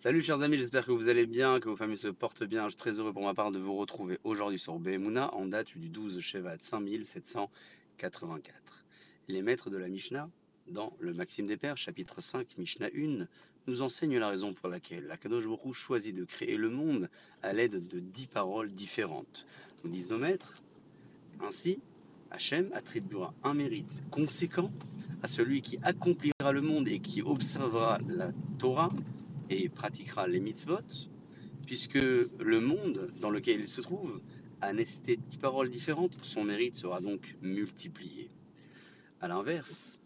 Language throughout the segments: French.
Salut chers amis, j'espère que vous allez bien, que vos familles se portent bien. Je suis très heureux pour ma part de vous retrouver aujourd'hui sur Behemuna en date du 12 Shevat 5784. Les maîtres de la Mishnah, dans le Maxime des Pères, chapitre 5, Mishnah 1, nous enseignent la raison pour laquelle Akadosh Baruch choisit de créer le monde à l'aide de dix paroles différentes. Nous disent nos maîtres. Ainsi, Hachem attribuera un mérite conséquent à celui qui accomplira le monde et qui observera la Torah et pratiquera les mitzvot, puisque le monde dans lequel il se trouve a nécessité dix paroles différentes, son mérite sera donc multiplié. A l'inverse,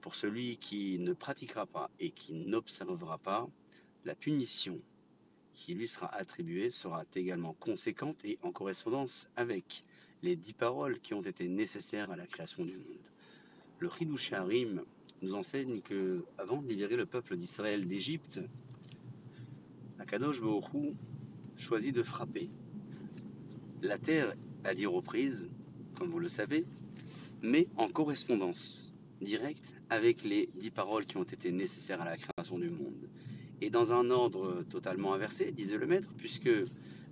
pour celui qui ne pratiquera pas et qui n'observera pas, la punition qui lui sera attribuée sera également conséquente et en correspondance avec les dix paroles qui ont été nécessaires à la création du monde. Le Chidush Harim nous enseigne que, avant de libérer le peuple d'Israël d'Égypte, Akadosh Baruch choisit de frapper. La terre à dix reprises, comme vous le savez, mais en correspondance directe avec les dix paroles qui ont été nécessaires à la création du monde. Et dans un ordre totalement inversé, disait le maître, puisque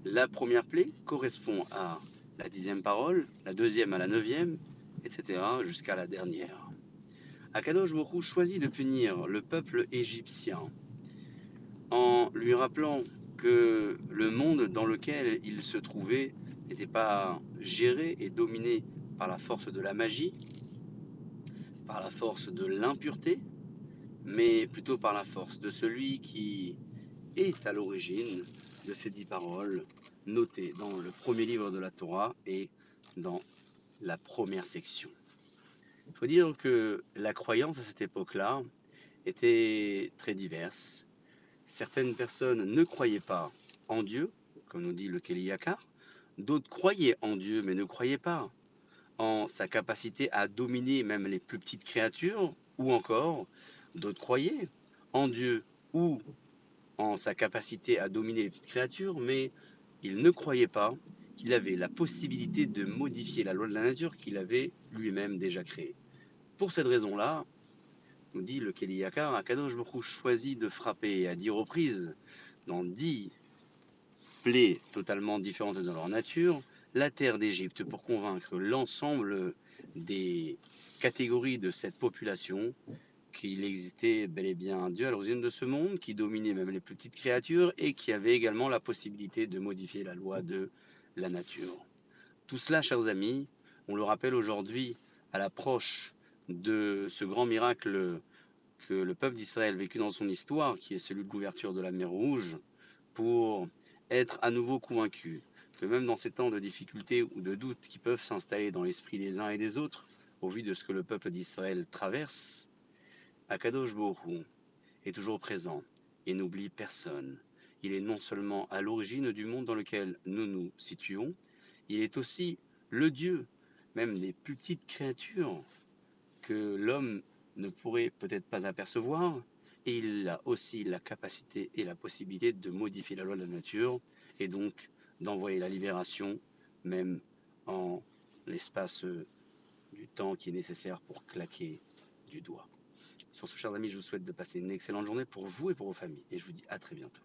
la première plaie correspond à la dixième parole, la deuxième à la neuvième, etc., jusqu'à la dernière. Akadosh choisit de punir le peuple égyptien en lui rappelant que le monde dans lequel il se trouvait n'était pas géré et dominé par la force de la magie, par la force de l'impureté, mais plutôt par la force de celui qui est à l'origine de ces dix paroles notées dans le premier livre de la Torah et dans la première section. Il faut dire que la croyance à cette époque-là était très diverse certaines personnes ne croyaient pas en Dieu, comme nous dit le Keliyakar, d'autres croyaient en Dieu mais ne croyaient pas en sa capacité à dominer même les plus petites créatures, ou encore d'autres croyaient en Dieu ou en sa capacité à dominer les petites créatures, mais ils ne croyaient pas qu'il avait la possibilité de modifier la loi de la nature qu'il avait lui-même déjà créée. Pour cette raison-là, dit le Keliyakar, Akadosh Baruch choisit de frapper à dix reprises, dans dix plaies totalement différentes dans leur nature, la terre d'Égypte pour convaincre l'ensemble des catégories de cette population qu'il existait bel et bien un Dieu à l'origine de ce monde, qui dominait même les petites créatures et qui avait également la possibilité de modifier la loi de la nature. Tout cela, chers amis, on le rappelle aujourd'hui à l'approche de ce grand miracle que le peuple d'Israël vécu dans son histoire, qui est celui de l'ouverture de la mer Rouge, pour être à nouveau convaincu que même dans ces temps de difficultés ou de doutes qui peuvent s'installer dans l'esprit des uns et des autres, au vu de ce que le peuple d'Israël traverse, Akadosh Borou est toujours présent et n'oublie personne. Il est non seulement à l'origine du monde dans lequel nous nous situons, il est aussi le Dieu, même les plus petites créatures que l'homme ne pourrait peut-être pas apercevoir, il a aussi la capacité et la possibilité de modifier la loi de la nature, et donc d'envoyer la libération, même en l'espace du temps qui est nécessaire pour claquer du doigt. Sur ce, chers amis, je vous souhaite de passer une excellente journée pour vous et pour vos familles, et je vous dis à très bientôt.